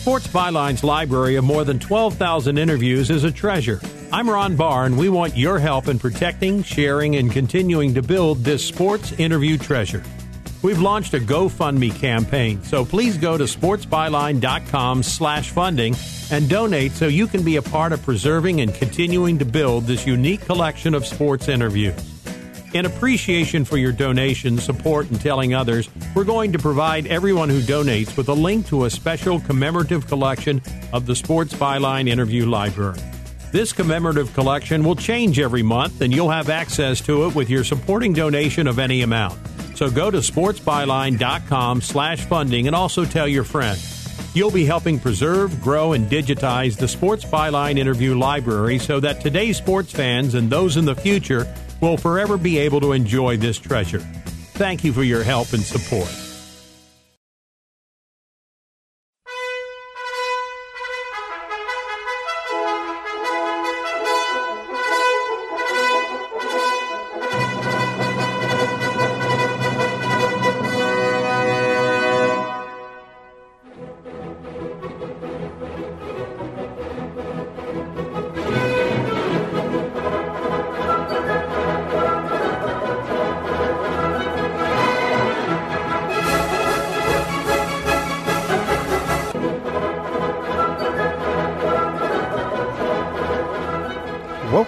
Sports Byline's library of more than 12,000 interviews is a treasure. I'm Ron Barr, and we want your help in protecting, sharing, and continuing to build this sports interview treasure. We've launched a GoFundMe campaign, so please go to sportsbyline.com slash funding and donate so you can be a part of preserving and continuing to build this unique collection of sports interviews. In appreciation for your donation, support, and telling others, we're going to provide everyone who donates with a link to a special commemorative collection of the Sports Byline Interview Library. This commemorative collection will change every month, and you'll have access to it with your supporting donation of any amount. So go to sportsbyline.com slash funding and also tell your friends. You'll be helping preserve, grow, and digitize the Sports Byline Interview Library so that today's sports fans and those in the future will forever be able to enjoy this treasure. Thank you for your help and support.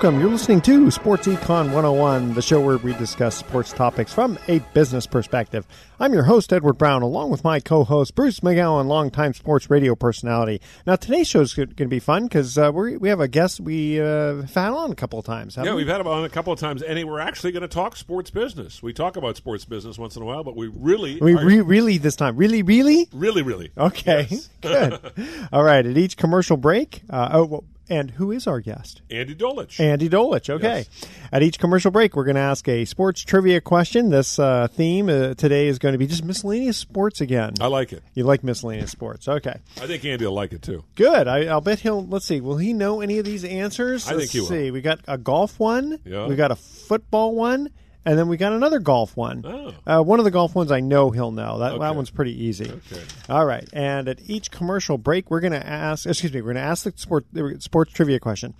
Welcome. You're listening to Sports Econ 101, the show where we discuss sports topics from a business perspective. I'm your host, Edward Brown, along with my co host, Bruce McGowan, longtime sports radio personality. Now, today's show is going to be fun because uh, we have a guest we uh, had on a couple of times. Yeah, we? have had him on a couple of times, and we're actually going to talk sports business. We talk about sports business once in a while, but we really. We are, re- really this time. Really, really? Really, really. Okay, Yes. good. All right, at each commercial break, uh, oh, well, and who is our guest? Andy Dolich. Andy Dolich. Okay. At each commercial break, we're going to ask a sports trivia question. This uh, theme uh, today is going to be just miscellaneous sports again. I like it. You like miscellaneous sports? Okay. I think Andy will like it too. Good. I, I'll bet he'll. Let's see. Will he know any of these answers? I think Let's he will. see. We got a golf one. Yeah. We got a football one. And then we got another golf one. Oh. Uh, one of the golf ones I know he'll know. That, that one's pretty easy. Okay. All right. And at each commercial break, we're going to ask. Excuse me. We're going to ask the sport the sports trivia question.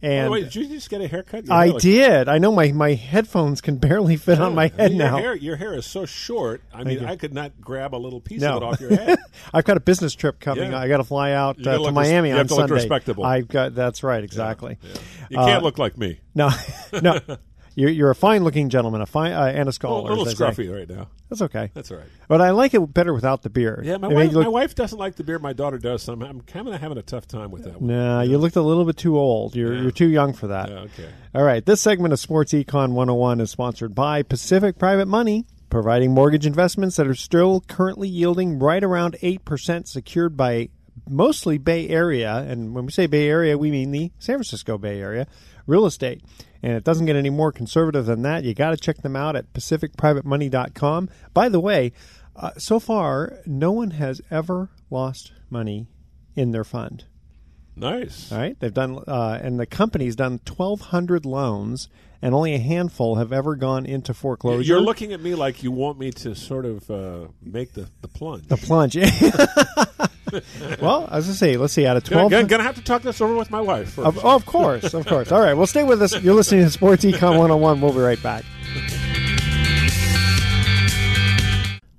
And the way, did you just get a haircut? I did. I know my, my headphones can barely fit on my I head mean, your now. Hair, your hair is so short. I mean. I could not grab a little piece No. of it off your head. I've got a business trip coming. Yeah. I got to fly out uh, to res- Miami you on have to look Sunday. respectable. I've got that's right, exactly. Yeah. You can't Uh, look like me. No, no, you're, you're a fine-looking gentleman, a fine uh, and a A scholar. little as they say. scruffy right now. That's okay. That's all right. But I like it better without the beard. Yeah, my It wife, look- my wife doesn't like the beard. My daughter does. So I'm, I'm kind of having a tough time with that one. Nah, you looked a little bit too old. You're Yeah. you're too young for that. Yeah, okay. All right. This segment of Sports Econ 101 is sponsored by Pacific Private Money, providing mortgage investments that are still currently yielding right around 8% secured by mostly Bay Area. And when we say Bay Area, we mean the San Francisco Bay Area real estate. And it doesn't get any more conservative than that. You got to check them out at pacificprivatemoney.com. By the way, uh, so far, no one has ever lost money in their fund. Nice. All right, they've done, uh, and the company's done 1,200 loans, and only a handful have ever gone into foreclosure. You're looking at me like you want me to sort of uh, make the, the plunge. the plunge. well, as I say, let's see, out of Gonna, 12. gonna, gonna have to talk this over with my wife first. Of, oh, of course, of course. All right, well, stay with us. You're listening to Sports Econ 101. We'll be right back.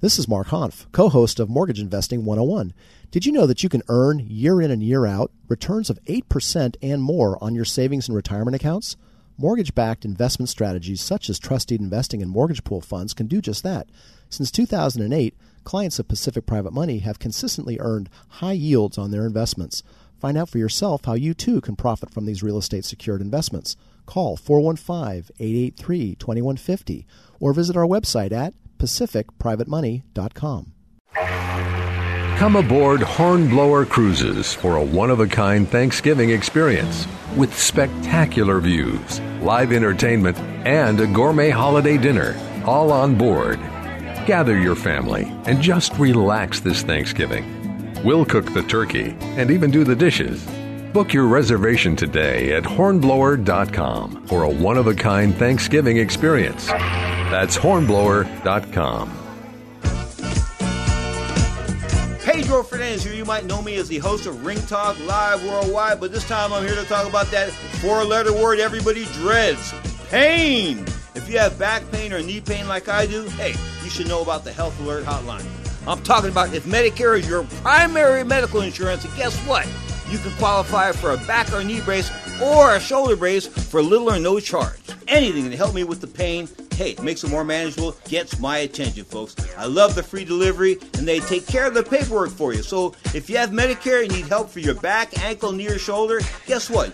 This is Mark Hanf, co host of Mortgage Investing 101. Did you know that you can earn year in and year out returns of 8% and more on your savings and retirement accounts? Mortgage backed investment strategies such as trusted investing and mortgage pool funds can do just that. Since 2008, clients of Pacific Private Money have consistently earned high yields on their investments. Find out for yourself how you too can profit from these real estate secured investments. Call 415 883 2150 or visit our website at pacificprivatemoney.com. Come aboard Hornblower Cruises for a one of a kind Thanksgiving experience with spectacular views, live entertainment, and a gourmet holiday dinner, all on board. Gather your family and just relax this Thanksgiving. We'll cook the turkey and even do the dishes. Book your reservation today at hornblower.com for a one of a kind Thanksgiving experience. That's hornblower.com. Pedro Fernandez here. You might know me as the host of Ring Talk Live Worldwide, but this time I'm here to talk about that four letter word everybody dreads pain. If you have back pain or knee pain like I do, hey, you should know about the Health Alert Hotline. I'm talking about if Medicare is your primary medical insurance, and guess what? You can qualify for a back or knee brace or a shoulder brace for little or no charge. Anything to help me with the pain hey, makes it more manageable, gets my attention, folks. I love the free delivery, and they take care of the paperwork for you. So if you have Medicare and need help for your back, ankle, knee, or shoulder, guess what?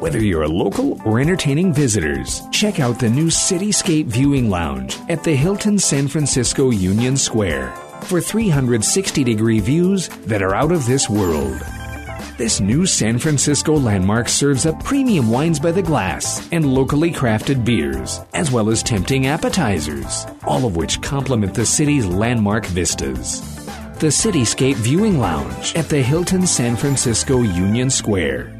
Whether you're a local or entertaining visitors, check out the new Cityscape Viewing Lounge at the Hilton San Francisco Union Square for 360 degree views that are out of this world. This new San Francisco landmark serves up premium wines by the glass and locally crafted beers, as well as tempting appetizers, all of which complement the city's landmark vistas. The Cityscape Viewing Lounge at the Hilton San Francisco Union Square.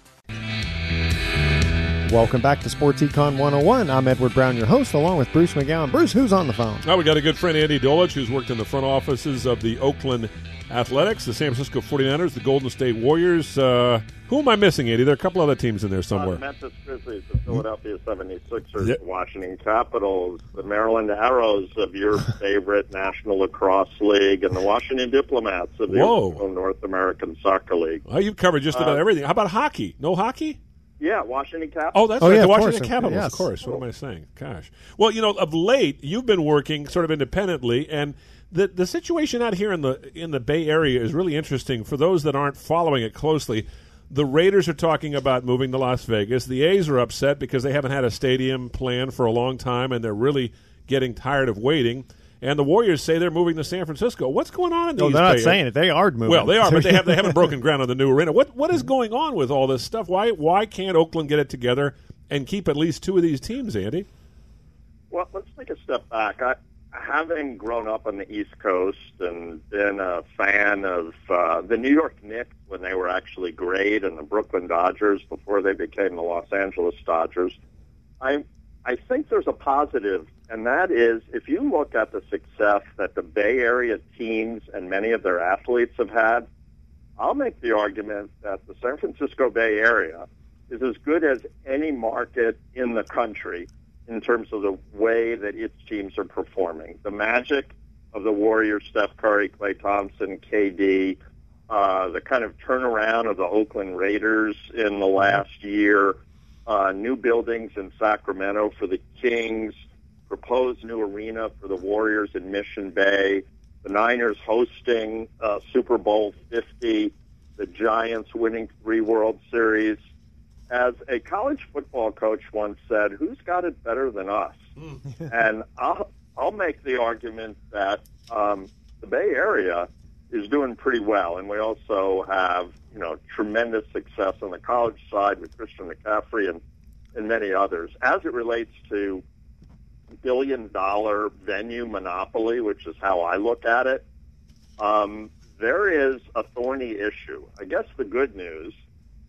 Welcome back to Sports Econ 101. I'm Edward Brown, your host, along with Bruce McGowan. Bruce, who's on the phone? Now we got a good friend, Andy Dolich, who's worked in the front offices of the Oakland Athletics, the San Francisco 49ers, the Golden State Warriors. Uh, who am I missing, Andy? There are a couple other teams in there somewhere. Uh, Memphis Grizzlies, the Philadelphia 76ers, yep. the Washington Capitals, the Maryland Arrows of your favorite National Lacrosse League, and the Washington Diplomats of the North American Soccer League. Oh, you've covered just about uh, everything. How about hockey? No hockey? Yeah, Washington Capitals. Oh, that's oh, right. Yeah, the Washington course. Capitals, yes. of course. What am I saying? Gosh. Well, you know, of late, you've been working sort of independently, and the the situation out here in the in the Bay Area is really interesting for those that aren't following it closely. The Raiders are talking about moving to Las Vegas. The A's are upset because they haven't had a stadium plan for a long time, and they're really getting tired of waiting and the Warriors say they're moving to San Francisco. What's going on? In no, these they're not Bay saying it. They are moving. Well, they are, but they have they haven't broken ground on the new arena. What what is going on with all this stuff? Why why can't Oakland get it together and keep at least two of these teams, Andy? Well, let's take a step back. I, having grown up on the East Coast and been a fan of uh, the New York Knicks when they were actually great, and the Brooklyn Dodgers before they became the Los Angeles Dodgers, I I think there's a positive and that is if you look at the success that the Bay Area teams and many of their athletes have had, I'll make the argument that the San Francisco Bay Area is as good as any market in the country in terms of the way that its teams are performing. The magic of the Warriors, Steph Curry, Klay Thompson, KD, uh, the kind of turnaround of the Oakland Raiders in the last year, uh, new buildings in Sacramento for the Kings, proposed new arena for the Warriors in Mission Bay, the Niners hosting uh, Super Bowl 50, the Giants winning three World Series. As a college football coach once said, "Who's got it better than us?" and I'll I'll make the argument that um, the Bay Area is doing pretty well, and we also have you know tremendous success on the college side with Christian McCaffrey and and many others. As it relates to billion dollar venue monopoly, which is how I look at it, um, there is a thorny issue. I guess the good news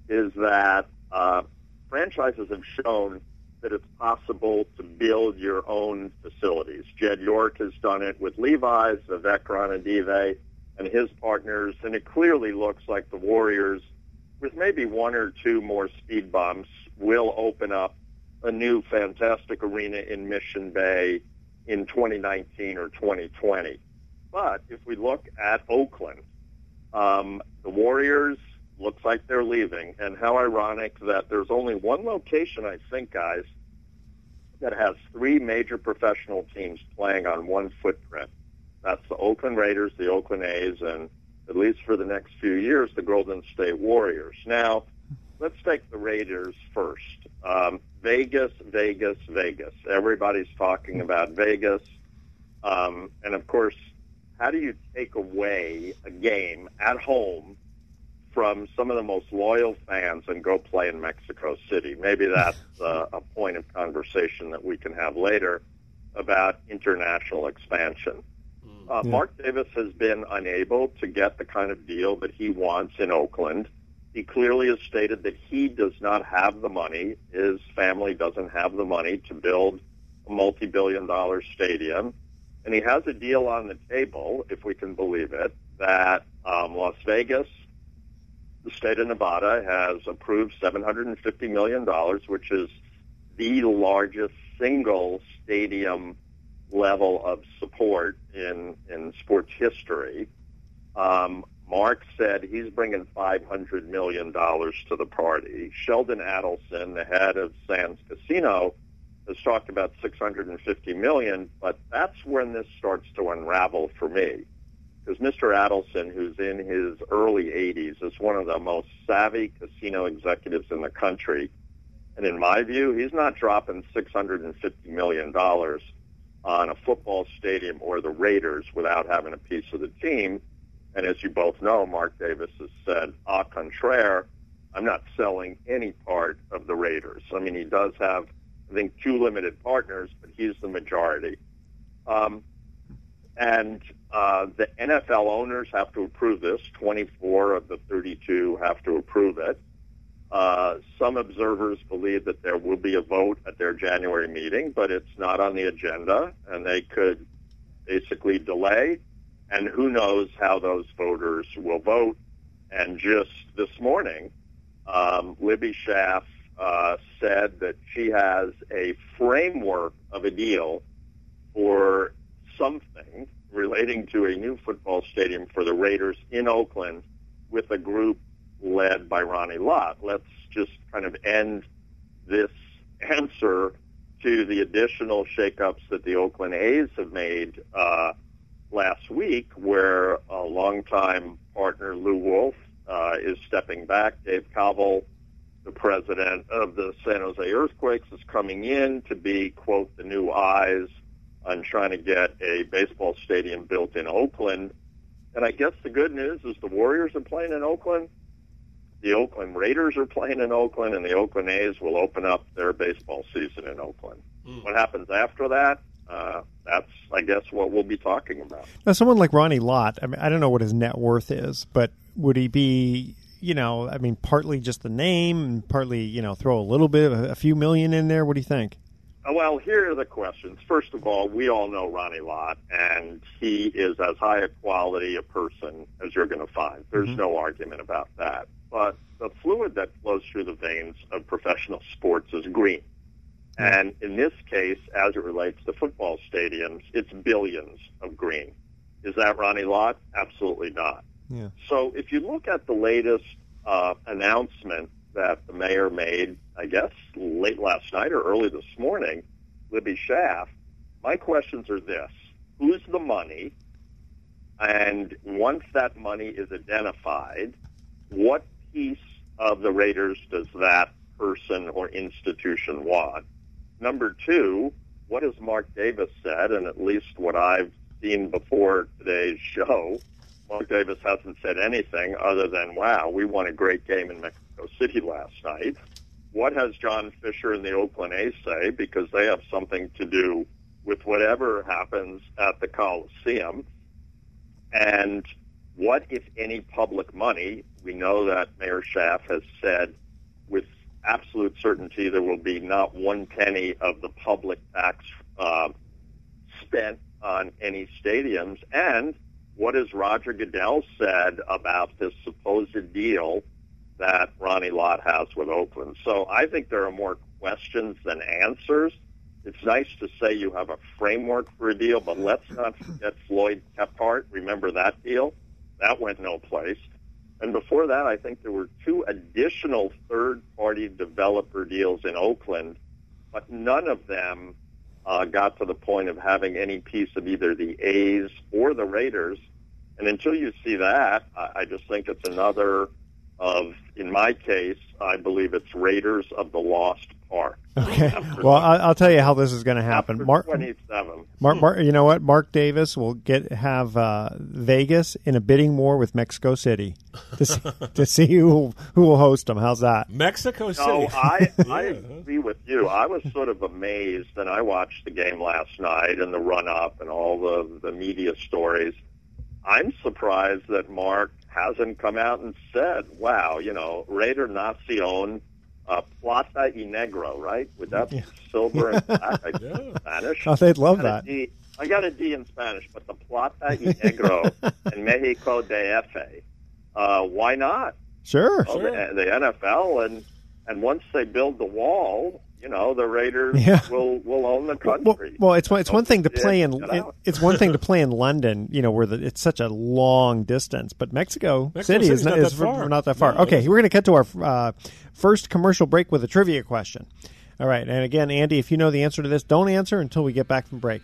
is that uh, franchises have shown that it's possible to build your own facilities. Jed York has done it with Levi's, Vivek Ranadive, and his partners, and it clearly looks like the Warriors, with maybe one or two more speed bumps, will open up a new fantastic arena in Mission Bay in 2019 or 2020. But if we look at Oakland, um, the Warriors looks like they're leaving, and how ironic that there's only one location, I think, guys, that has three major professional teams playing on one footprint. That's the Oakland Raiders, the Oakland A's, and at least for the next few years, the Golden State Warriors. Now, let's take the Raiders first. Um, Vegas, Vegas, Vegas. Everybody's talking about Vegas. Um, and of course, how do you take away a game at home from some of the most loyal fans and go play in Mexico City? Maybe that's uh, a point of conversation that we can have later about international expansion. Uh, Mark Davis has been unable to get the kind of deal that he wants in Oakland. He clearly has stated that he does not have the money. His family doesn't have the money to build a multi-billion dollar stadium. And he has a deal on the table, if we can believe it, that um, Las Vegas, the state of Nevada, has approved $750 million, which is the largest single stadium level of support in, in sports history. Um, Mark said he's bringing $500 million to the party. Sheldon Adelson, the head of Sands Casino, has talked about 650 million, but that's when this starts to unravel for me. Because Mr. Adelson, who's in his early 80s, is one of the most savvy casino executives in the country. And in my view, he's not dropping $650 million on a football stadium or the Raiders without having a piece of the team. And as you both know, Mark Davis has said, au contraire, I'm not selling any part of the Raiders. I mean, he does have, I think, two limited partners, but he's the majority. Um, and uh, the NFL owners have to approve this. 24 of the 32 have to approve it. Uh, some observers believe that there will be a vote at their January meeting, but it's not on the agenda, and they could basically delay. And who knows how those voters will vote. And just this morning, um, Libby Schaaf uh, said that she has a framework of a deal for something relating to a new football stadium for the Raiders in Oakland with a group led by Ronnie Lott. Let's just kind of end this answer to the additional shakeups that the Oakland A's have made uh, last week, where a longtime partner Lew Wolff uh, is stepping back. Dave Kaval, the president of the San Jose Earthquakes, is coming in to be, quote, the new eyes on trying to get a baseball stadium built in Oakland. And I guess the good news is the Warriors are playing in Oakland the Oakland Raiders are playing in Oakland, and the Oakland A's will open up their baseball season in Oakland. Mm. What happens after that? Uh, that's, I guess, what we'll be talking about. Now, someone like Ronnie Lott, I mean, I don't know what his net worth is, but would he be, you know, I mean, partly just the name, and partly, you know, throw a little bit, a few million in there? What do you think? Uh, well, here are the questions. First of all, we all know Ronnie Lott, and he is as high a quality a person as you're going to find. There's mm-hmm. no argument about that but the fluid that flows through the veins of professional sports is green. And in this case, as it relates to football stadiums, it's billions of green. Is that Ronnie Lott? Absolutely not. Yeah. So if you look at the latest uh, announcement that the mayor made, I guess late last night or early this morning, Libby Schaaf, my questions are this. Who's the money? And once that money is identified, what piece of the Raiders does that person or institution want? Number two, what has Mark Davis said, and at least what I've seen before today's show, Mark Davis hasn't said anything other than, wow, we won a great game in Mexico City last night. What has John Fisher and the Oakland A's say? Because they have something to do with whatever happens at the Coliseum. And what, if any, public money? We know that Mayor Schaaf has said with absolute certainty there will be not one penny of the public tax uh, spent on any stadiums. And what has Roger Goodell said about this supposed deal that Ronnie Lott has with Oakland? So I think there are more questions than answers. It's nice to say you have a framework for a deal, but let's not forget Floyd Kephart. Remember that deal? That went no place. And before that, I think there were two additional third-party developer deals in Oakland but none of them uh, got to the point of having any piece of either the A's or the Raiders. And until you see that, I, I just think it's another of, in my case, I believe it's Raiders of the Lost Park. Okay. Well, I- I'll tell you how this is going to happen. Mark, 27. Mark, Mark, you know what? Mark Davis will get have uh, Vegas in a bidding war with Mexico City to see, to see who will, who will host them. How's that? Mexico City. No, I, I agree with you. I was sort of amazed, and I watched the game last night and the run up and all the, the media stories. I'm surprised that Mark hasn't come out and said, wow, you know, Raider Nacion, uh, Plata y Negro, right? Would that be silver and black? I think in Spanish. Oh, they'd love I that. D- I got a D in Spanish, but the Plata y Negro and Mexico DF, uh, why not? Sure. Well, the, the NFL and and once they build the wall, you know, the Raiders Yeah. will will own the Well, country. well, it's one, it's one thing to play in get it, it's one thing to play in London, you know, where the, it's such a long distance. But Mexico, Mexico City is not, not is that far. not that far. No, okay, we're going to cut to our uh, first commercial break with a trivia question. All right, and again, Andy, if you know the answer to this, don't answer until we get back from break.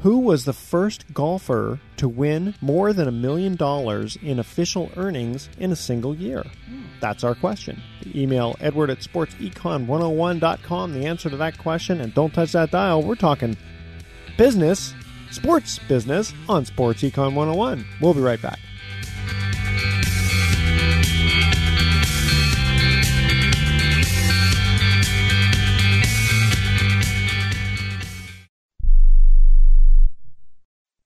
Who was the first golfer to win more than a million dollars in official earnings in a single year? That's our question. Email edward at sportsecon101.com the answer to that question, and don't touch that dial. We're talking business, sports business on Sports Econ 101. We'll be right back.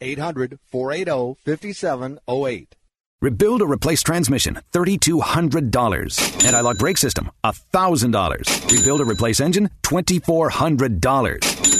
800 480 5708. Rebuild or replace transmission, $3,200. Anti-lock brake system, $1,000. Rebuild or replace engine, $2,400.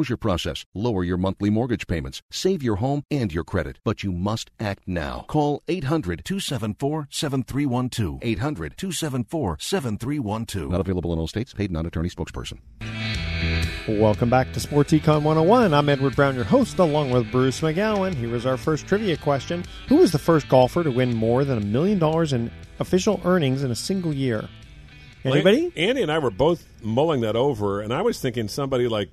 process, lower your monthly mortgage payments, save your home and your credit, but you must act now. Call 800 274 7312. 800 274 7312. Not available in all states. Paid non attorney spokesperson. Welcome back to Sports Econ 101. I'm Edward Brown, your host, along with Bruce McGowan. Here is our first trivia question Who was the first golfer to win more than a million dollars in official earnings in a single year. Anybody? Andy and I were both mulling that over, and I was thinking somebody like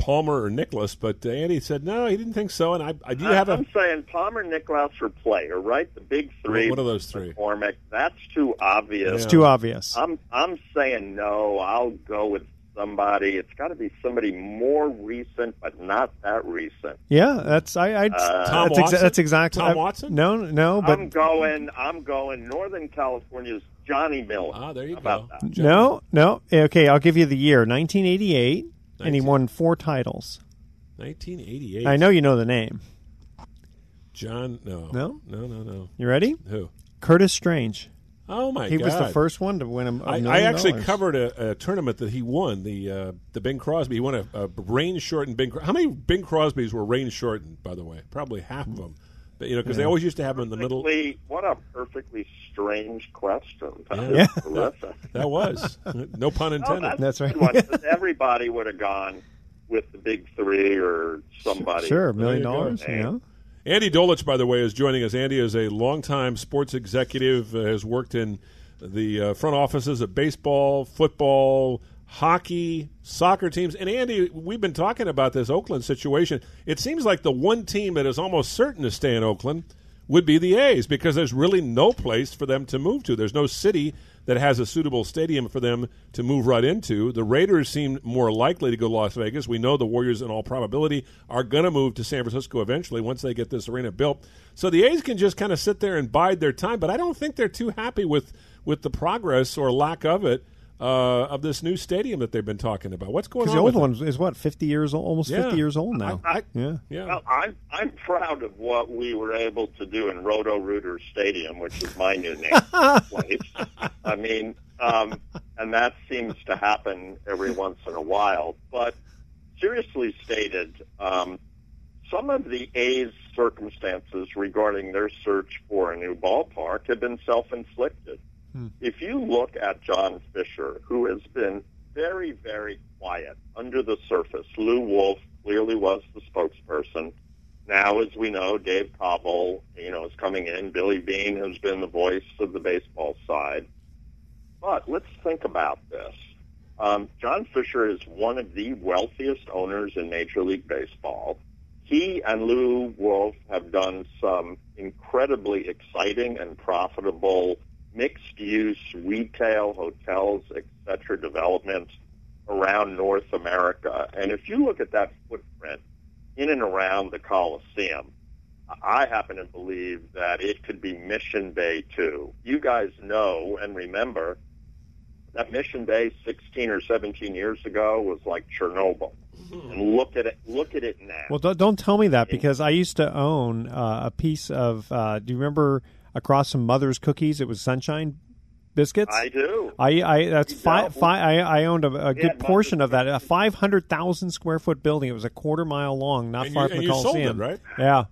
Palmer or Nicklaus, but uh, Andy said no, he didn't think so. And I, I do I- have a I'm saying Palmer, Nicklaus, or Player, right? The big three. What are those three? McCormack. That's too obvious. It's too obvious. I'm I'm saying no. I'll go with somebody. It's got to be somebody more recent, but not that recent. Yeah, that's I. I Uh, Tom that's, exa- Watson? that's exactly. Tom I- Watson? No, no, but I'm going. I'm going. Northern California's Johnny Miller. Ah, there you How go. about that? no, no. Okay, I'll give you the year 1988, and he won four titles. 1988. I know you know the name. John. No, No? no, no, no. You ready? Who? Curtis Strange. Oh my god. he god! was the first one to win a, a I, I million actually dollars. covered a, a tournament that he won the uh, the Bing Crosby. He won a, a rain shortened Bing. Cro- How many Bing Crosbys were rain shortened? By the way, probably half of them. But you know, because they always used to have them in the middle. What a perfectly strange question. That Yeah. is. That was no pun Oh, intended. that's, a good everybody would have gone with the big three or somebody. Sure, a million There you go. dollars. Yeah. Andy Dolich, by the way, is joining us. Andy is a longtime sports executive, uh, has worked in the uh, front offices of baseball, football, hockey, soccer teams. And Andy, we've been talking about this Oakland situation. It seems like the one team that is almost certain to stay in Oakland would be the A's because there's really no place for them to move to. There's no city that has a suitable stadium for them to move right into. The Raiders seem more likely to go to Las Vegas. We know the Warriors, in all probability, are going to move to San Francisco eventually once they get this arena built. So the A's can just kind of sit there and bide their time, but I don't think they're too happy with, with the progress or lack of it uh, of this new stadium that they've been talking about. What's going on? the old with one is what fifty years old, almost Yeah. fifty years old now. I- yeah, yeah. Well, I'm I'm proud of what we were able to do in Roto Rooter Stadium, which is my new name place. I mean, um, and that seems to happen every once in a while. But seriously stated, um, some of the A's circumstances regarding their search for a new ballpark have been self-inflicted. If you look at John Fisher, who has been very, very quiet under the surface, Lew Wolff clearly was the spokesperson. Now, as we know, Dave Kaval, you know, is coming in. Billy Beane has been the voice of the baseball side. But let's think about this. Um, John Fisher is one of the wealthiest owners in Major League Baseball. He and Lew Wolff have done some incredibly exciting and profitable mixed-use retail, hotels, etc. developments around North America. And if you look at that footprint in and around the Coliseum, I happen to believe that it could be Mission Bay too. You guys know and remember that Mission Bay 16 or 17 years ago was like Chernobyl. And look at it look at it now. Well, don't, don't tell me that because I used to own uh, a piece of. Uh, do you remember across some Mother's Cookies? It was Sunshine biscuits. I do. I, I that's five, don't. five, I, I owned a, a Yeah, good portion of that. A five hundred thousand square foot building. It was a quarter mile long, not And far you- from and the you sold it, Coliseum. right? Yeah.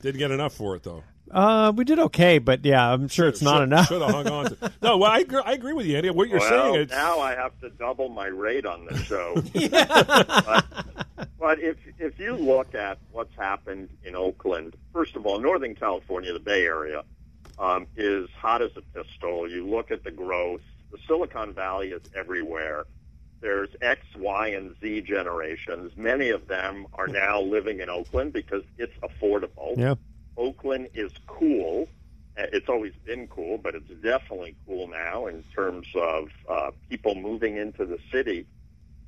Didn't get enough for it, though. Uh, we did okay, but yeah, I'm sure it's not Should- enough. Should have hung on to. No, well, I agree, I agree with you, Andy. What you're well, saying, it's, now I have to double my rate on the show. but, but if if you look at what's happened in Oakland, first of all, Northern California, the Bay Area, um, is hot as a pistol. You look at the growth. The Silicon Valley is everywhere. There's X, Y, and Z generations. Many of them are now living in Oakland because it's affordable. Yeah. Oakland is cool. Uh, It's always been cool, but it's definitely cool now in terms of uh, people moving into the city.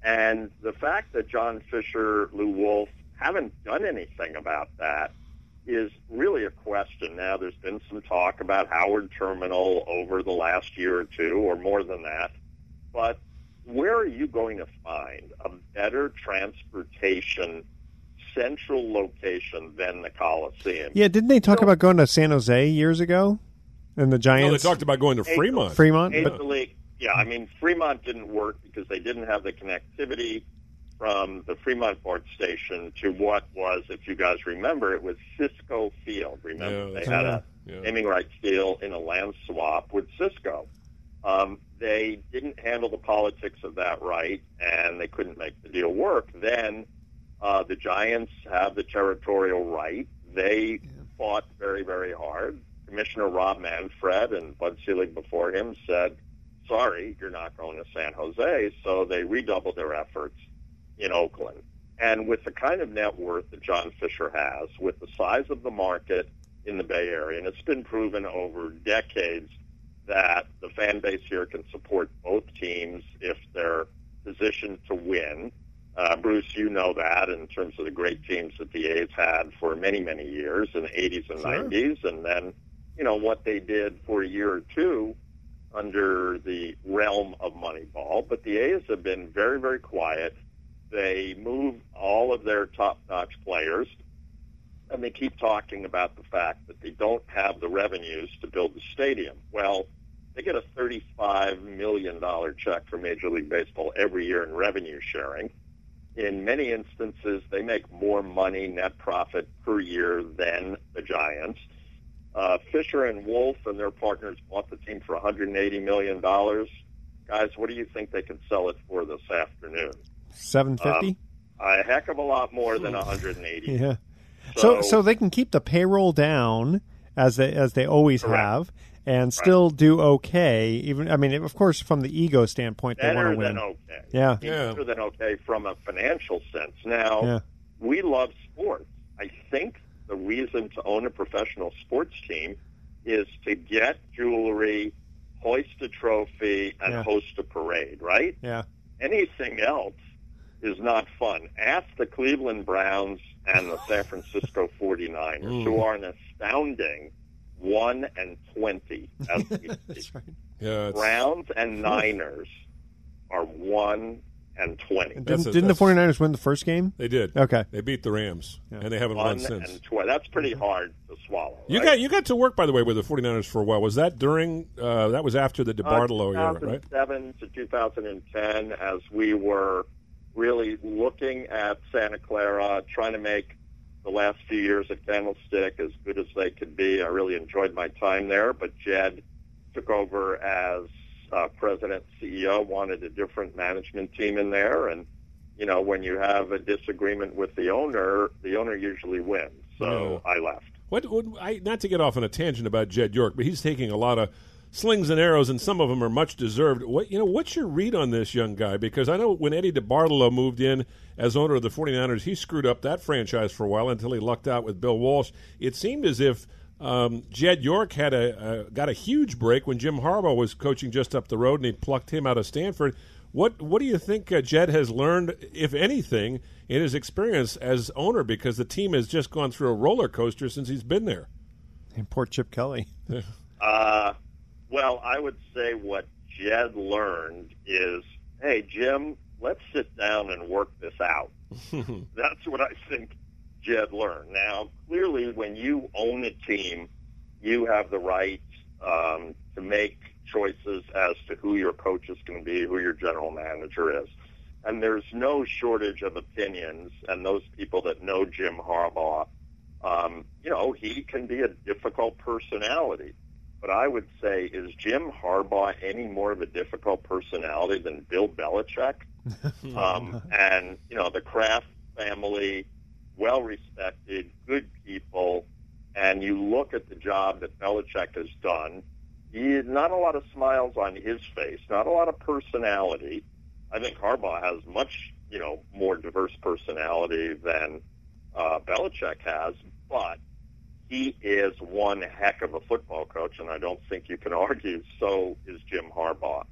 And the fact that John Fisher, Lew Wolff haven't done anything about that is really a question. Now, there's been some talk about Howard Terminal over the last year or two, or more than that. But where are you going to find a better transportation central location than the Coliseum? Yeah, didn't they talk about going to San Jose years ago? And the no, Giants. they talked about going to Fremont. Fremont, Major but yeah, I mean Fremont didn't work because they didn't have the connectivity from the Fremont BART Station to what was, if you guys remember, it was Cisco Field. Remember, Yeah, they had a Yeah. naming rights deal in a land swap with Cisco. Um, they didn't handle the politics of that right, and they couldn't make the deal work. Then uh, the Giants have the territorial right. They fought very, very hard Commissioner Rob Manfred and Bud Selig before him said, sorry, you're not going to San Jose. So they redoubled their efforts in Oakland. And with the kind of net worth that John Fisher has, with the size of the market in the Bay Area, and it's been proven over decades that the fan base here can support both teams if they're positioned to win. Uh, Bruce, you know that in terms of the great teams that the A's had for many, many years in the 80s and Sure. 90s, and then, you know, what they did for a year or two under the realm of Moneyball. But the A's have been very, very quiet. They move all of their top-notch players, and they keep talking about the fact that they don't have the revenues to build the stadium. Well, they get a $35 million check from Major League Baseball every year in revenue sharing. In many instances, they make more money net profit per year than the Giants. Uh, Fisher and Wolff and their partners bought the team for $180 million. Guys, what do you think they can sell it for this afternoon? Seven fifty. Um, a heck of a lot more than 180. yeah. So, so they can keep the payroll down as they as they always have, and still do okay. Even I mean, of course, from the ego standpoint, they want to win. than okay. Yeah. Better than okay from a financial sense. Now, Yeah. we love sports. I think the reason to own a professional sports team is to get jewelry, hoist a trophy, and Yeah. host a parade, right? Yeah. Anything else is not fun. Ask the Cleveland Browns and the San Francisco 49ers, who Mm. are an astounding 1 and 20 as we speak. Yeah, it's- Browns and Niners are 1 and 20. Didn't, didn't the 49ers win the first game? They did. Okay. They beat the Rams, and they haven't won since. and 20. That's pretty hard to swallow. You right? got you got to work by the way with the 49ers for a while. Was that during uh, that was after the DeBartolo era, right? 2007 to 2010, as we were really looking at Santa Clara, trying to make the last few years at Candlestick as good as they could be. I really enjoyed my time there, but Jed took over as uh, president, CEO, wanted a different management team in there, and you know when you have a disagreement with the owner, the owner usually wins. So I left. What, what I not to get off on a tangent about Jed York, but he's taking a lot of slings and arrows, and some of them are much deserved. What you know? What's your read on this young guy? Because I know when Eddie DeBartolo moved in as owner of the 49ers, he screwed up that franchise for a while until he lucked out with Bill Walsh. It seemed as if um, Jed York had a uh, got a huge break when Jim Harbaugh was coaching just up the road, and he plucked him out of Stanford. What what do you think uh, Jed has learned, if anything, in his experience as owner? Because the team has just gone through a roller coaster since he's been there. And poor Chip Kelly. Uh, well, I would say what Jed learned is, hey, Jim, let's sit down and work this out. That's what I think Jed learned. Now, clearly, when you own a team, you have the right um, to make choices as to who your coach is going to be, who your general manager is. And there's no shortage of opinions, and those people that know Jim Harbaugh, um, you know, he can be a difficult personality. But I would say, is Jim Harbaugh any more of a difficult personality than Bill Belichick? um, and you know, the Kraft family, well respected, good people, and you look at the job that Belichick has done. He not a lot of smiles on his face, not a lot of personality. I think Harbaugh has much, you know, more diverse personality than uh, Belichick has, but he is one heck of a football coach, and I don't think you can argue so is Jim Harbaugh.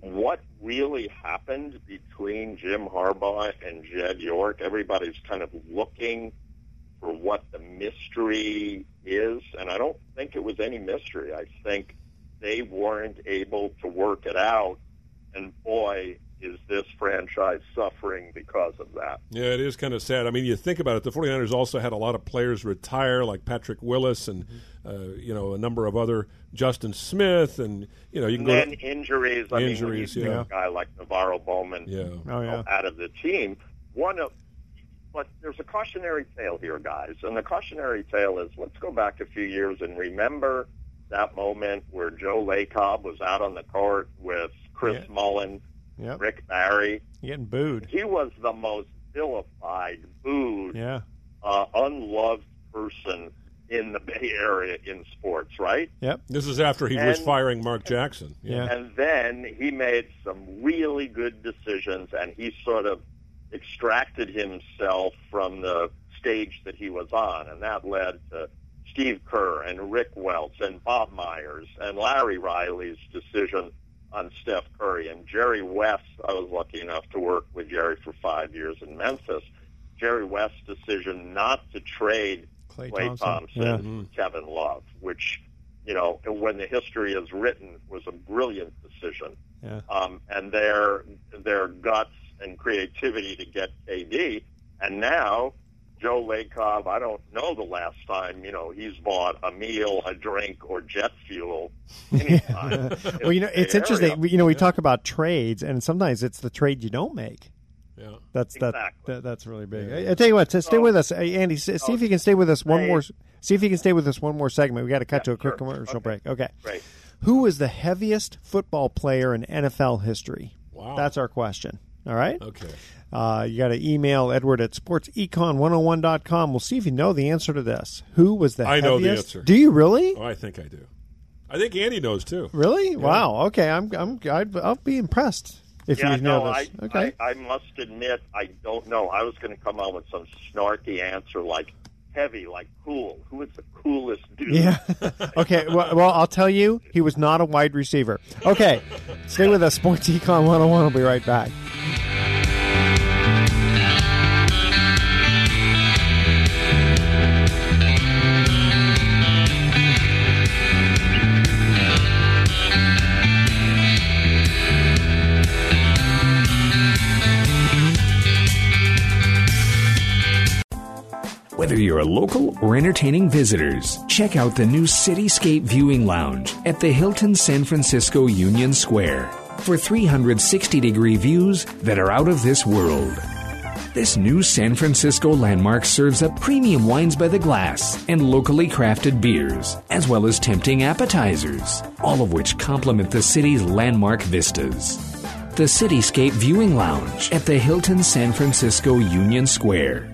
What really happened between Jim Harbaugh and Jed York? Everybody's kind of looking for what the mystery is, and I don't think it was any mystery. I think they weren't able to work it out, and boy, is this franchise suffering because of that. Yeah, it is kind of sad. I mean, you think about it, the 49ers also had a lot of players retire, like Patrick Willis and, uh, you know, a number of other, Justin Smith, and, you know, you can and go then to injuries. I Injuries, mean, you yeah. take a guy like NaVorro Bowman Yeah. Oh, yeah. out of the team. One of, but there's a cautionary tale here, guys, and the cautionary tale is let's go back a few years and remember that moment where Joe Lacob was out on the court with Chris Yeah. Mullin, Yep. Rick Barry. Getting booed. He was the most vilified, booed, Yeah. uh, unloved person in the Bay Area in sports, right? Yep. This is after he was firing Mark Jackson. Yeah. And then he made some really good decisions, and he sort of extracted himself from the stage that he was on, and that led to Steve Kerr and Rick Welts and Bob Myers and Larry Riley's decision on Steph Curry and Jerry West. I was lucky enough to work with Jerry for five years in Memphis. Jerry West's decision not to trade Klay Klay Thompson. Thompson, Yeah. and Kevin Love, which you know, when the history is written, was a brilliant decision. Yeah. Um, and their their guts and creativity to get KD, and now Joe Lacob. I don't know the last time you know he's bought a meal, a drink, or jet fuel. Anytime. well, you know, it's interesting. Area. You know, we talk about trades, and sometimes it's the trade you don't make. Yeah. That's that, that. That's really big. I, I tell you what, to stay with us, uh, Andy. s- See if you can stay with us one more. See if you can stay with us one more segment. We got to cut to a quick commercial break. Okay. Great. Who is the heaviest football player in NFL history? Wow. That's our question. All right. Okay. Uh, you got to email Edward at sportsecon101.com. We'll see if you know the answer to this. Who was the I know the answer. Do you really? Oh, I think I do. I think Andy knows too. Really? Wow. Okay. I'm. I'm. I'd, I'll be impressed if yeah, you know no, this. I, okay. I, I must admit, I don't know. I was going to come out with some snarky answer like heavy, like cool. Who is the coolest dude? Yeah. okay. Well, well, I'll tell you, he was not a wide receiver. Okay. Stay with us. Sports Econ 101. We'll be right back. Whether you're a local or entertaining visitors, check out the new Cityscape Viewing Lounge at the Hilton San Francisco Union Square for 360 degree views that are out of this world. This new San Francisco landmark serves up premium wines by the glass and locally crafted beers, as well as tempting appetizers, all of which complement the city's landmark vistas. The Cityscape Viewing Lounge at the Hilton San Francisco Union Square.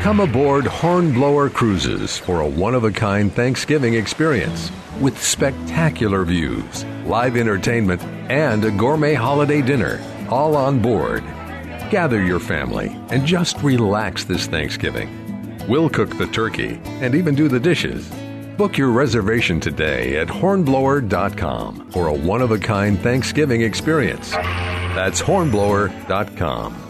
Come aboard Hornblower Cruises for a one of a kind Thanksgiving experience with spectacular views, live entertainment, and a gourmet holiday dinner, all on board. Gather your family and just relax this Thanksgiving. We'll cook the turkey and even do the dishes. Book your reservation today at hornblower.com for a one of a kind Thanksgiving experience. That's hornblower.com.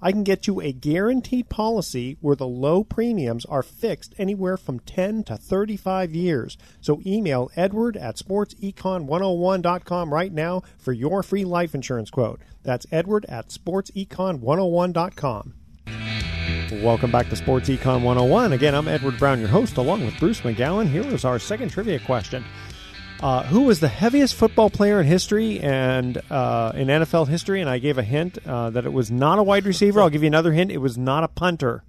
I can get you a guaranteed policy where the low premiums are fixed anywhere from 10 to 35 years. So email edward at sportsecon101.com right now for your free life insurance quote. That's edward at sportsecon101.com. Welcome back to Sports Econ 101. Again, I'm Edward Brown, your host, along with Bruce McGowan. Here is our second trivia question. Uh, who was the heaviest football player in history and uh, in NFL history? And I gave a hint uh, that it was not a wide receiver. I'll give you another hint. It was not a punter.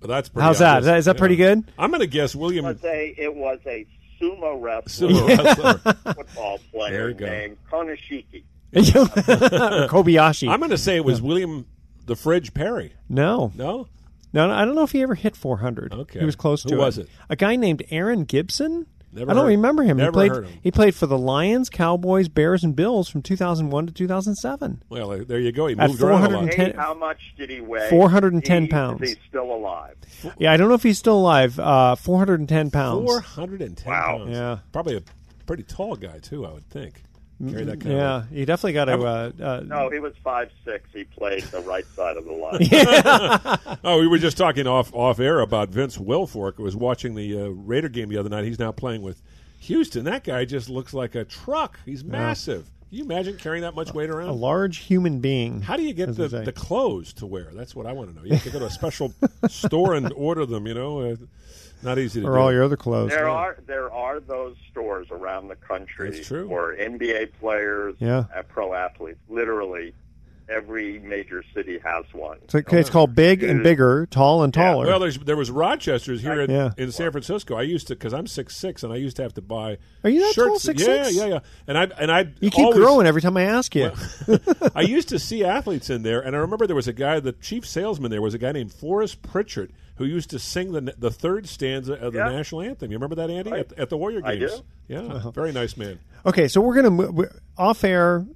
Well, that's pretty How's that? obvious. Is that, is that Yeah. pretty good? I'm going to guess William. was a, it was a sumo wrestler, Sumo wrestler. football player you go. named Konishiki. Kobayashi. I'm going to say it was William the Fridge Perry. no. No? No, no, I don't know if he ever hit 400. Okay. He was close Who to was it. it? A guy named Aaron Gibson. Never I don't heard- remember him. never he played. heard him. He played for the Lions, Cowboys, Bears, and Bills from 2001 to 2007. Well, there you go. He moved around a lot. How much did he weigh? 410 He- pounds. Is he still alive? Yeah, I don't know if he's still alive. Uh, 410 pounds. 410 Wow. pounds. Yeah. Probably a pretty tall guy, too, I would think. Carry that kind Yeah, of he definitely got to. Uh, uh, No, he was five six. He played the right side of the line. Oh, we were just talking off off air about Vince Wilfork. I was watching the uh, Raider game the other night. He's now playing with Houston. That guy just looks like a truck. He's massive. Can you imagine carrying that much weight around? a large human being. How do you get the, the clothes to wear? That's what I want to know. You have to go to a special store and order them. You know, uh, not easy to or do. all your other clothes? There are there are those stores around the country That's true. for NBA players, Yeah. uh, pro athletes. Literally, every major city has one. So it's, it's called Big and Bigger, Tall and Taller. Well, there's, there was Rochester's here in, Yeah. in San Francisco. I used to because I'm six six, and I used to have to buy. Are you that tall, shirts. 6'6"? Yeah, yeah, yeah. And I and I you keep always, growing every time I ask you. I used to see athletes in there, and I remember there was a guy, the chief salesman there was a guy named Forrest Pritchard who used to sing the the third stanza of the Yeah. national anthem. You remember that, Andy, Right. at, at the Warrior I games? do. Yeah, Uh-huh. very nice man. Okay, so we're gonna move off air.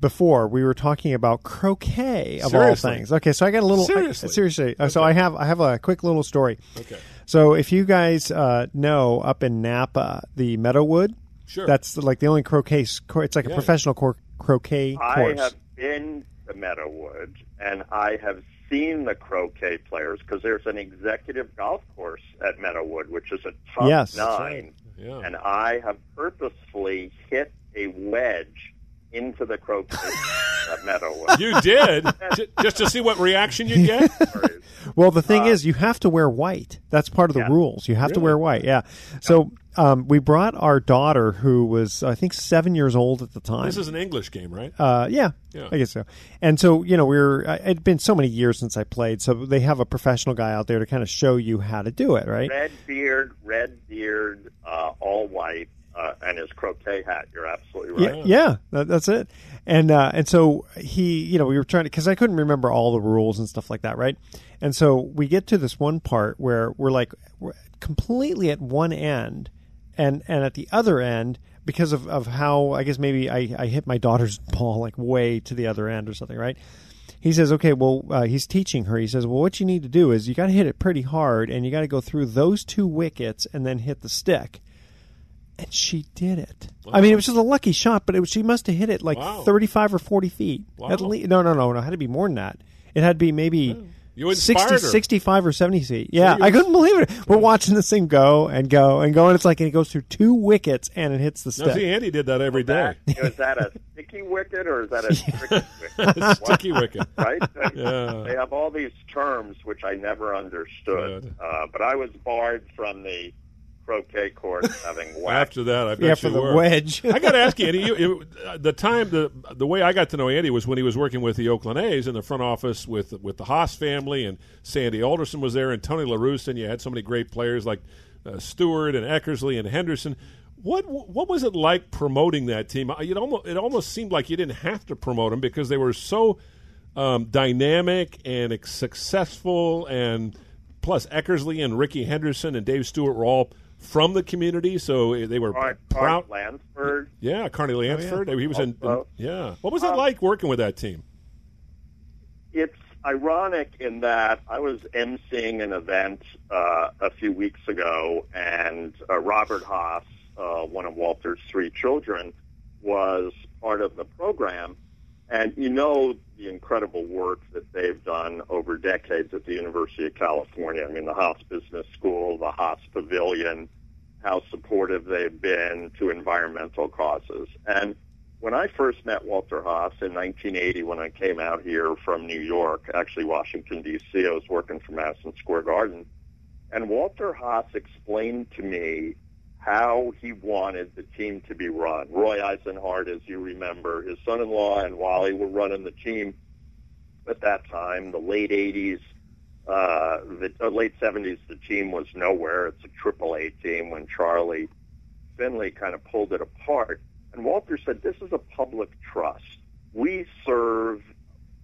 Before we were talking about croquet of all things. Okay, so I got a little Seriously? I, seriously. Uh, So I have I have a quick little story. Okay. So if you guys uh, know up in Napa, the Meadowood, Sure. that's like the only croquet. s- It's like a professional cor- croquet I course. have been to Meadowood, and I have seen the croquet players because there's an executive golf course at Meadowood, which is a top Yes. That's nine, Yeah. and I have purposefully hit a wedge into the croquet at Meadowood. You did J- just to see what reaction you get. Well, the thing Uh, is, you have to wear white. That's part of the Yeah. rules. You have to wear white. Yeah. So um, we brought our daughter, who was I think seven years old at the time. This is an English game, right? Uh, yeah, Yeah. I guess so. And so, you know, we were, I- it'd been so many years since I played, so they have a professional guy out there to kind of show you how to do it, right? Red beard, red beard, uh, all white, uh, and his croquet hat. You're absolutely Yeah, right. yeah, that, that's it. And uh, and so he, you know, we were trying to because I couldn't remember all the rules and stuff like that, right? And so we get to this one part where we're like we're completely at one end, and and at the other end because of of how I guess maybe I I hit my daughter's ball like way to the other end or something, right? He says, okay, well, uh, he's teaching her. He says, well, what you need to do is you got to hit it pretty hard, and you got to go through those two wickets and then hit the stick. And she did it. I mean, it was just a lucky shot, but it was, she must have hit it like Wow. 35 or 40 feet. Wow. At least, no, no, no, no. It had to be more than that. It had to be maybe You 60, 65 or 70 feet. Yeah, you I couldn't believe it. We're watching this thing go and go and go, and it's like and it goes through two wickets and it hits the Now, stick. see, Andy did that every day. That, is that a sticky wicket or is that a tricky wicket? Sticky wicket. right? Yeah. They have all these terms which I never understood. Uh, but I was barred from the croquet court having whacked. After that, I bet Yeah, you for the were. wedge. I got to ask you, Andy. You, you, uh, the time the the way I got to know Andy was when he was working with the Oakland A's in the front office with with the Haas family, and Sandy Alderson was there, and Tony La Russa, and you had so many great players like uh, Stewart and Eckersley and Henderson. What what was it like promoting that team? It almost it almost seemed like you didn't have to promote them because they were so um, dynamic and successful, and plus Eckersley and Rickey Henderson and Dave Stewart were all from the community, so they were Art, proud. Art Lansford. Yeah, Carney Lansford. He was in, in- Yeah. What was it Um, like working with that team? It's ironic in that I was emceeing an event uh, a few weeks ago, and uh, Robert Haas, uh, one of Walter's three children, was part of the program. And you know the incredible work that they've done over decades at the University of California. I mean, the Haas Business School, the Haas Pavilion, how supportive they've been to environmental causes. And when I first met Walter Haas in 1980, when I came out here from New York, actually Washington D.C., I was working for Madison Square Garden, and Walter Haas explained to me how he wanted the team to be run. Roy Eisenhardt, as you remember, his son-in-law and Wally were running the team at that time, the late 80s. Uh, the uh, late 70s, the team was nowhere. It's a triple A team when Charlie Finley kind of pulled it apart. And Walter said, this is a public trust. We serve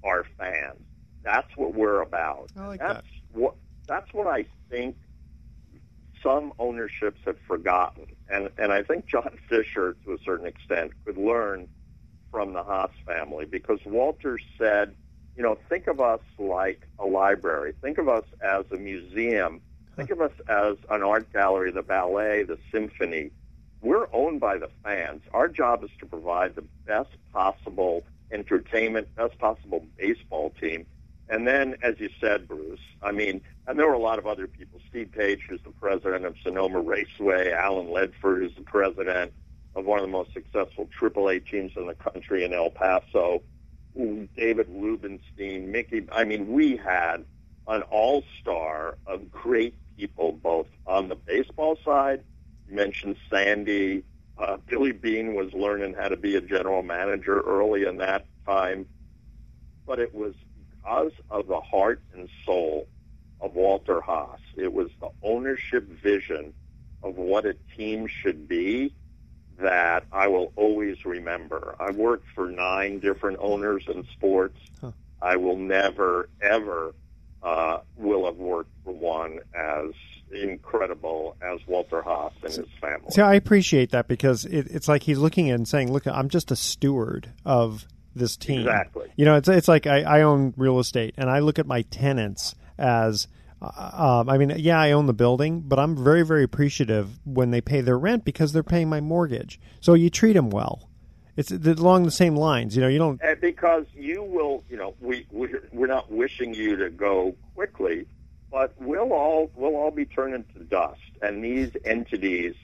our fans. That's what we're about. I like that's what that's what I think some ownerships have forgotten. And and I think John Fisher to a certain extent could learn from the Haas family because Walter said, you know, think of us like a library. Think of us as a museum. Think of us as an art gallery, the ballet, the symphony we're owned by the fans. Our job is to provide the best possible entertainment, best possible baseball team. And then, as you said, Bruce, I mean, and there were a lot of other people. Steve Page, who's the president of Sonoma Raceway, Alan Ledford, who's the president of one of the most successful AAA teams in the country in El Paso, David Rubenstein, Mickey. I mean, we had an all-star of great people, both on the baseball side mentioned Sandy. Uh, Billy Beane was learning how to be a general manager early in that time, but it was because of the heart and soul of Walter Haas. It was the ownership vision of what a team should be that I will always remember. I worked for nine different owners in sports. Huh. I will never, ever uh, will have worked for one as incredible as Walter Haas and his family. See, I appreciate that because it, it's like he's looking and saying, "Look, I'm just a steward of this team." Exactly. You know, it's it's like I, I own real estate, and I look at my tenants as. Uh, um, I mean, yeah, I own the building, but I'm very, very appreciative when they pay their rent because they're paying my mortgage. So you treat them well. It's along the same lines, you know. You don't and because you will, you know, we we're, we're not wishing you to go quickly, but we'll all we'll all be turned into dust, and these entities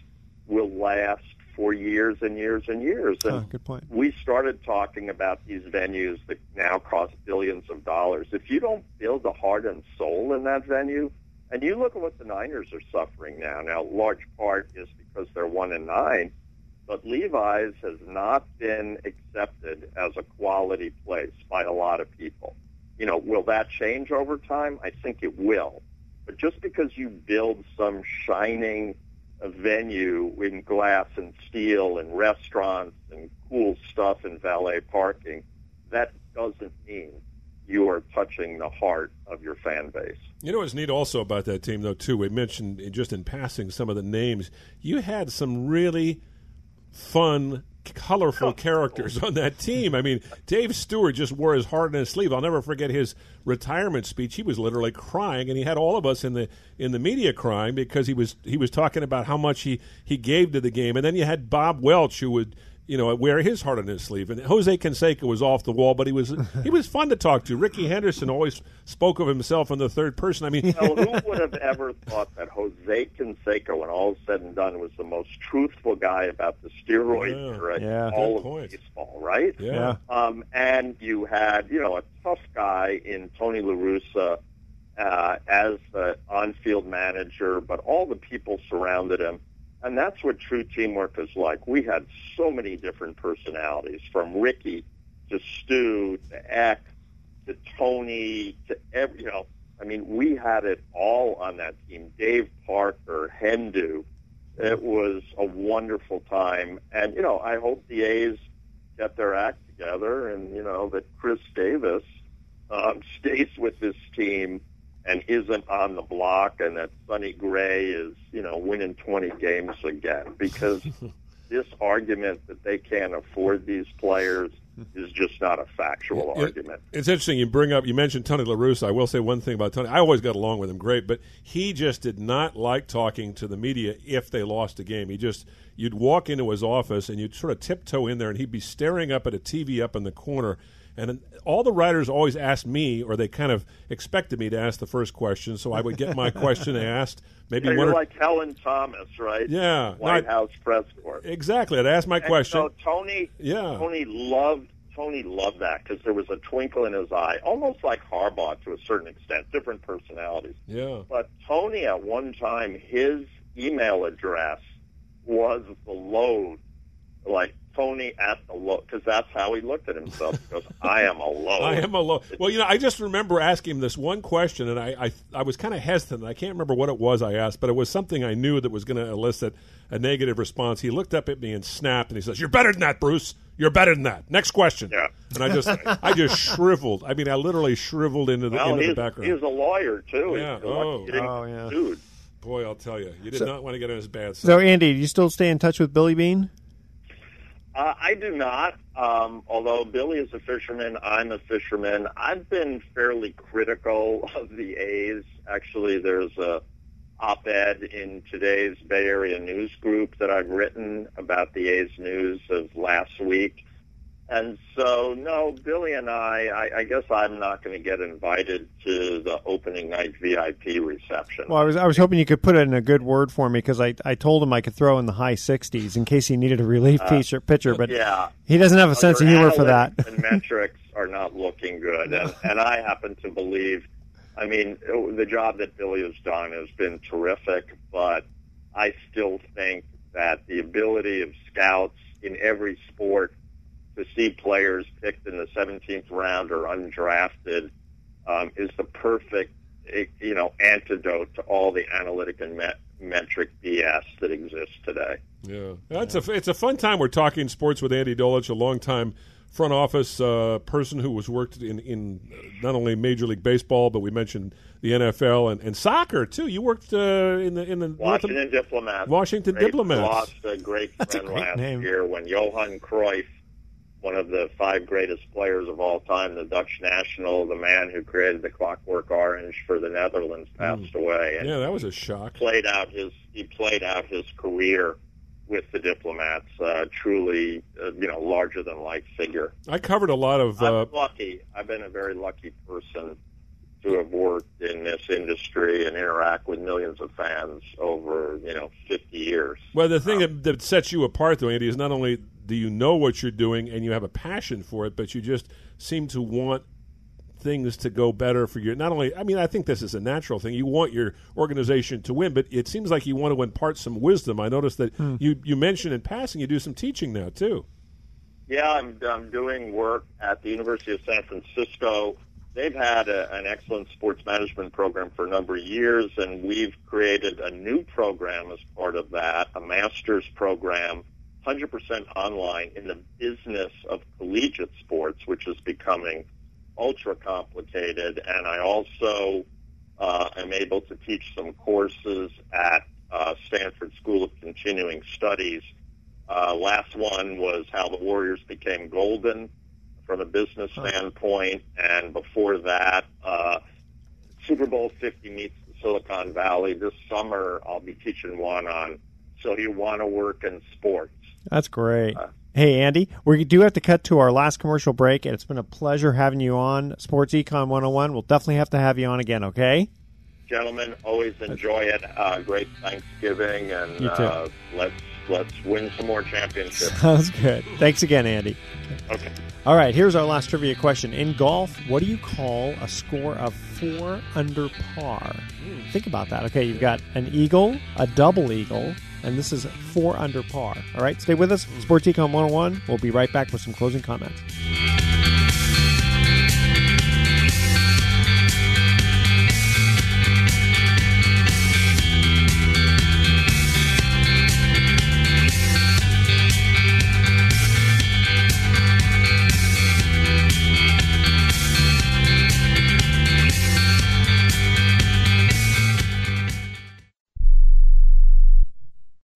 will last for years and years and years. And oh, good point. We started talking about these venues that now cost billions of dollars. If you don't build a heart and soul in that venue, and you look at what the Niners are suffering now. Now, large part is because they're one and nine, but Levi's has not been accepted as a quality place by a lot of people. You know, will that change over time? I think it will. But just because you build some shining venue in glass and steel and restaurants and cool stuff and valet parking, that doesn't mean you are touching the heart of your fan base. You know what's neat also about that team, though, too? We mentioned just in passing some of the names. You had some really fun colorful characters on that team. I mean, Dave Stewart just wore his heart on his sleeve. I'll never forget his retirement speech. He was literally crying, and he had all of us in the in the media crying because he was he was talking about how much he he gave to the game. And then you had Bob Welch, who would you know, wear his heart on his sleeve. And Jose Canseco was off the wall, but he was he was fun to talk to. Rickey Henderson always spoke of himself in the third person. I mean, well, who would have ever thought that Jose Canseco, when all is said and done, was the most truthful guy about the steroids yeah. yeah. all Good of baseball, right? Yeah. Um, and you had, you know, a tough guy in Tony La Russa uh, as the on-field manager, but all the people surrounded him and that's what true teamwork is like. We had so many different personalities, from Rickey to Stu to Eck to Tony to every, you know, I mean, we had it all on that team. Dave Parker, Hendu. It was a wonderful time. And, you know, I hope the A's get their act together and, you know, that Khris Davis um, stays with this team and isn't on the block and that Sonny Gray is, you know, winning 20 games again because this argument that they can't afford these players is just not a factual it, argument. It's interesting you bring up, you mentioned Tony La Russa. I will say one thing about Tony. I always got along with him great, but he just did not like talking to the media if they lost a game. He just, you'd walk into his office and you'd sort of tiptoe in there and he'd be staring up at a TV up in the corner And all the writers always asked me, or they kind of expected me to ask the first question, so I would get my question asked. Maybe Yeah, one you're or like Helen Thomas, right? Yeah. White No, I- House press corps. exactly. I'd ask my And question. So Tony, Yeah. Tony loved Tony loved that because there was a twinkle in his eye, almost like Harbaugh to a certain extent, different personalities. yeah. But Tony, at one time, his email address was the load, like Tony at the load, because that's how he looked at himself. Because "I am a load." I am alone. Well, you know, I just remember asking him this one question, and I I, I was kind of hesitant. I can't remember what it was I asked, but it was something I knew that was going to elicit a negative response. He looked up at me and snapped, and he says, "You're better than that, Bruce. You're better than that. Next question." Yeah. And I just I just shriveled. I mean, I literally shriveled into the Well, into the background. he's a lawyer too. Yeah. Oh. Oh, yeah. Dude. Boy, I'll tell you, you did So- not want to get on his bad side. So, Andy, do you still stay in touch with Billy Beane? Uh, I do not. Um, although Billy is a fisherman, I'm a fisherman. I've been fairly critical of the A's. Actually, there's a op-ed in today's Bay Area news group that I've written about the A's news of last week. And so, no, Billy and I, I, I guess I'm not going to get invited to the opening night VIP reception. Well, I was I was hoping you could put it in a good word for me because I, I told him I could throw in the high 60s in case he needed a relief Uh, pitcher, pitcher, but yeah. he doesn't have a sense of humor for that. and metrics are not looking good, and, and I happen to believe. I mean, the job that Billy has done has been terrific, but I still think that the ability of scouts in every sport to see players picked in the 17th round or undrafted um, is the perfect, eh, you know, antidote to all the analytic and met- metric BS that exists today. Yeah, that's a it's a fun time. We're talking sports with Andy Dolich, a longtime front office uh, person who was worked in in not only Major League Baseball, but we mentioned the NFL and, and soccer too. You worked uh, in the in the North- Washington Diplomats. Washington Great- Diplomats. Lost a great That's a friend great last name. year when Johan Cruyff, one of the five greatest players of all time, the Dutch national, the man who created the Clockwork Orange for the Netherlands, passed away. And Hmm. Yeah, that was a shock. played out his he played out his career with the Diplomats. Uh, truly, uh, you know, larger than life figure. I covered a lot of. Uh, I'm lucky. I've been a very lucky person to have worked in this industry and interact with millions of fans over, you know, 50 years. well, the thing that, that sets you apart, though, Andy, is not only do you know what you're doing and you have a passion for it, but you just seem to want things to go better for you. Not only, I mean, I think this is a natural thing. You want your organization to win, but it seems like you want to impart some wisdom. I noticed that hmm. you you mentioned in passing you do some teaching now too. Yeah, I'm, I'm doing work at the University of San Francisco. They've had a, an excellent sports management program for a number of years, and we've created a new program as part of that, a master's program, 100% online in the business of collegiate sports, which is becoming ultra complicated. And I also uh, am able to teach some courses at uh, Stanford School of Continuing Studies uh, last one was how the Warriors became golden from a business standpoint, and before that, uh, Super Bowl 50 meets the Silicon Valley. This summer, I'll be teaching one on so you want to work in sports. That's great. Uh, Hey, Andy, we do have to cut to our last commercial break, and it's been a pleasure having you on Sports Econ 101. We'll definitely have to have you on again, okay? Gentlemen, always enjoy it. Uh, great Thanksgiving, and uh, let's let's win some more championships. Sounds good. Thanks again, Andy. Okay. All right, here's our last trivia question. In golf, what do you call a score of four under par? Think about that. Okay, you've got an eagle, a double eagle, and this is four under par. All right, stay with us. Sports Econ 101. We'll be right back with some closing comments.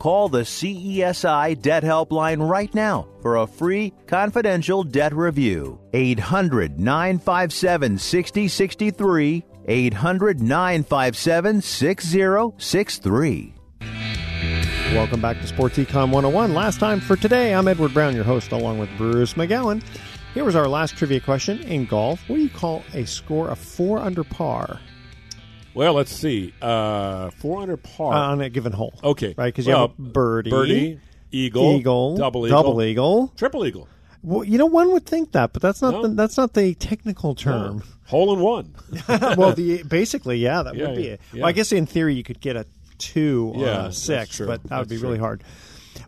Call the CESI Debt Helpline right now for a free confidential debt review. 800 957 6063. 800 957 6063. Welcome back to Sports Econ 101. Last time for today, I'm Edward Brown, your host, along with Bruce McGowan. Here was our last trivia question in golf. What do you call a score of four under par? Well, let's see. Uh, four under par on a given hole. Okay, Right, because you Well, have a birdie, birdie, eagle, eagle, double eagle, double eagle, triple eagle. Well, you know, one would think that, but that's not No. the, that's not the technical term. Hole in one. well, the basically, yeah, that Yeah, would be yeah, it. yeah. I guess in theory you could get a two or a six, but that would be That's really hard.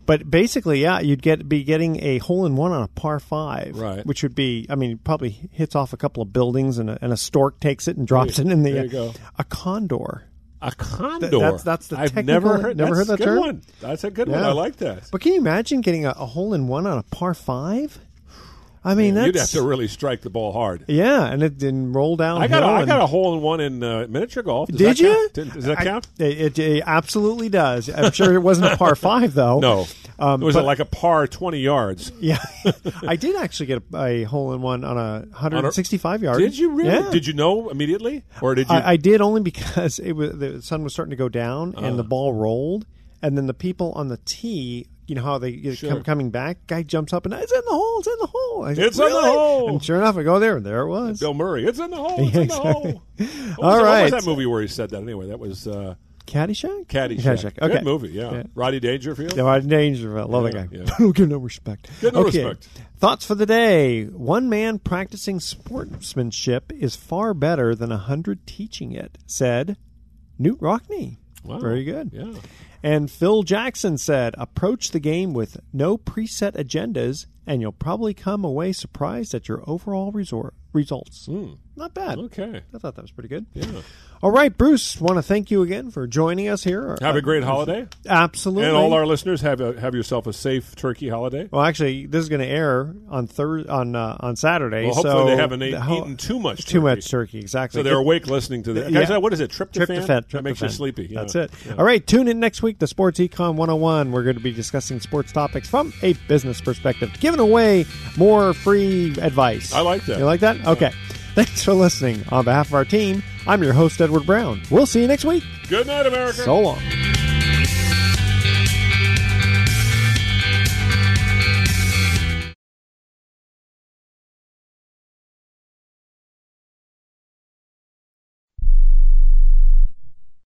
But basically, yeah, you'd get be getting a hole in one on a par five, Right. Which would be, I mean, probably hits off a couple of buildings, and a, and a stork takes it and drops There it in the there you go. a condor. A condor. Th- that's that's the I've never heard. never that's heard that a good term. One. That's a good one. I like that. But can you imagine getting a, a hole in one on a par five? I mean, You'd have to really strike the ball hard. yeah, and it didn't roll down. I got a, I got a hole in one in uh, miniature golf. Does Did you? count? Does that I- count? it, it absolutely does. I'm sure it wasn't a par five though. No. Um, it was but- like a par twenty yards. Yeah, I did actually get a, a hole in one on a 165 yard. Did you really? Yeah. Did you know immediately, or did you? I, I did only because it was the sun was starting to go down and Uh. the ball rolled, and then the people on the tee. You know how they you know, Sure. come coming back. Guy jumps up and it's in the hole. It's in the hole. I said, It's in the hole. And sure enough, I go there and there it was. Bill Murray. It's in the hole. It's in the hole. What was, exactly. that- what was that movie where he said that? Anyway, that was uh, Caddyshack. Caddyshack. Caddyshack. Okay. Good movie. Yeah. Yeah. Roddy Dangerfield. Yeah, Rodney Dangerfield. Love Yeah, that guy. yeah. Don't give no respect. Give no okay. respect. Thoughts for the day. One man practicing sportsmanship is far better than a hundred teaching it, said Knute Rockne. Wow. Very good. Yeah. And Phil Jackson said, approach the game with no preset agendas, and you'll probably come away surprised at your overall resort results. Hmm. Not bad. Okay. I thought that was pretty good. Yeah. All right, Bruce, want to thank you again for joining us here. Have Uh, a great holiday. Absolutely. And all our listeners have a, have yourself a safe turkey holiday. Well, actually, this is going to air on Thurs on uh, on Saturday. Well, hopefully so they haven't ate- ho- eaten too much Too turkey. much turkey, exactly. So they're awake listening to this. Yeah. Guys, what is it? Tryptophan? Tryptophan. That makes you sleepy. Yeah. That's it. Yeah. All right, tune in next week to Sports Econ 101. We're going to be discussing sports topics from a business perspective, giving away more free advice. I like that. You like that? Okay. Thanks for listening. On behalf of our team, I'm your host, Edward Brown. We'll see you next week. Good night, America. So long.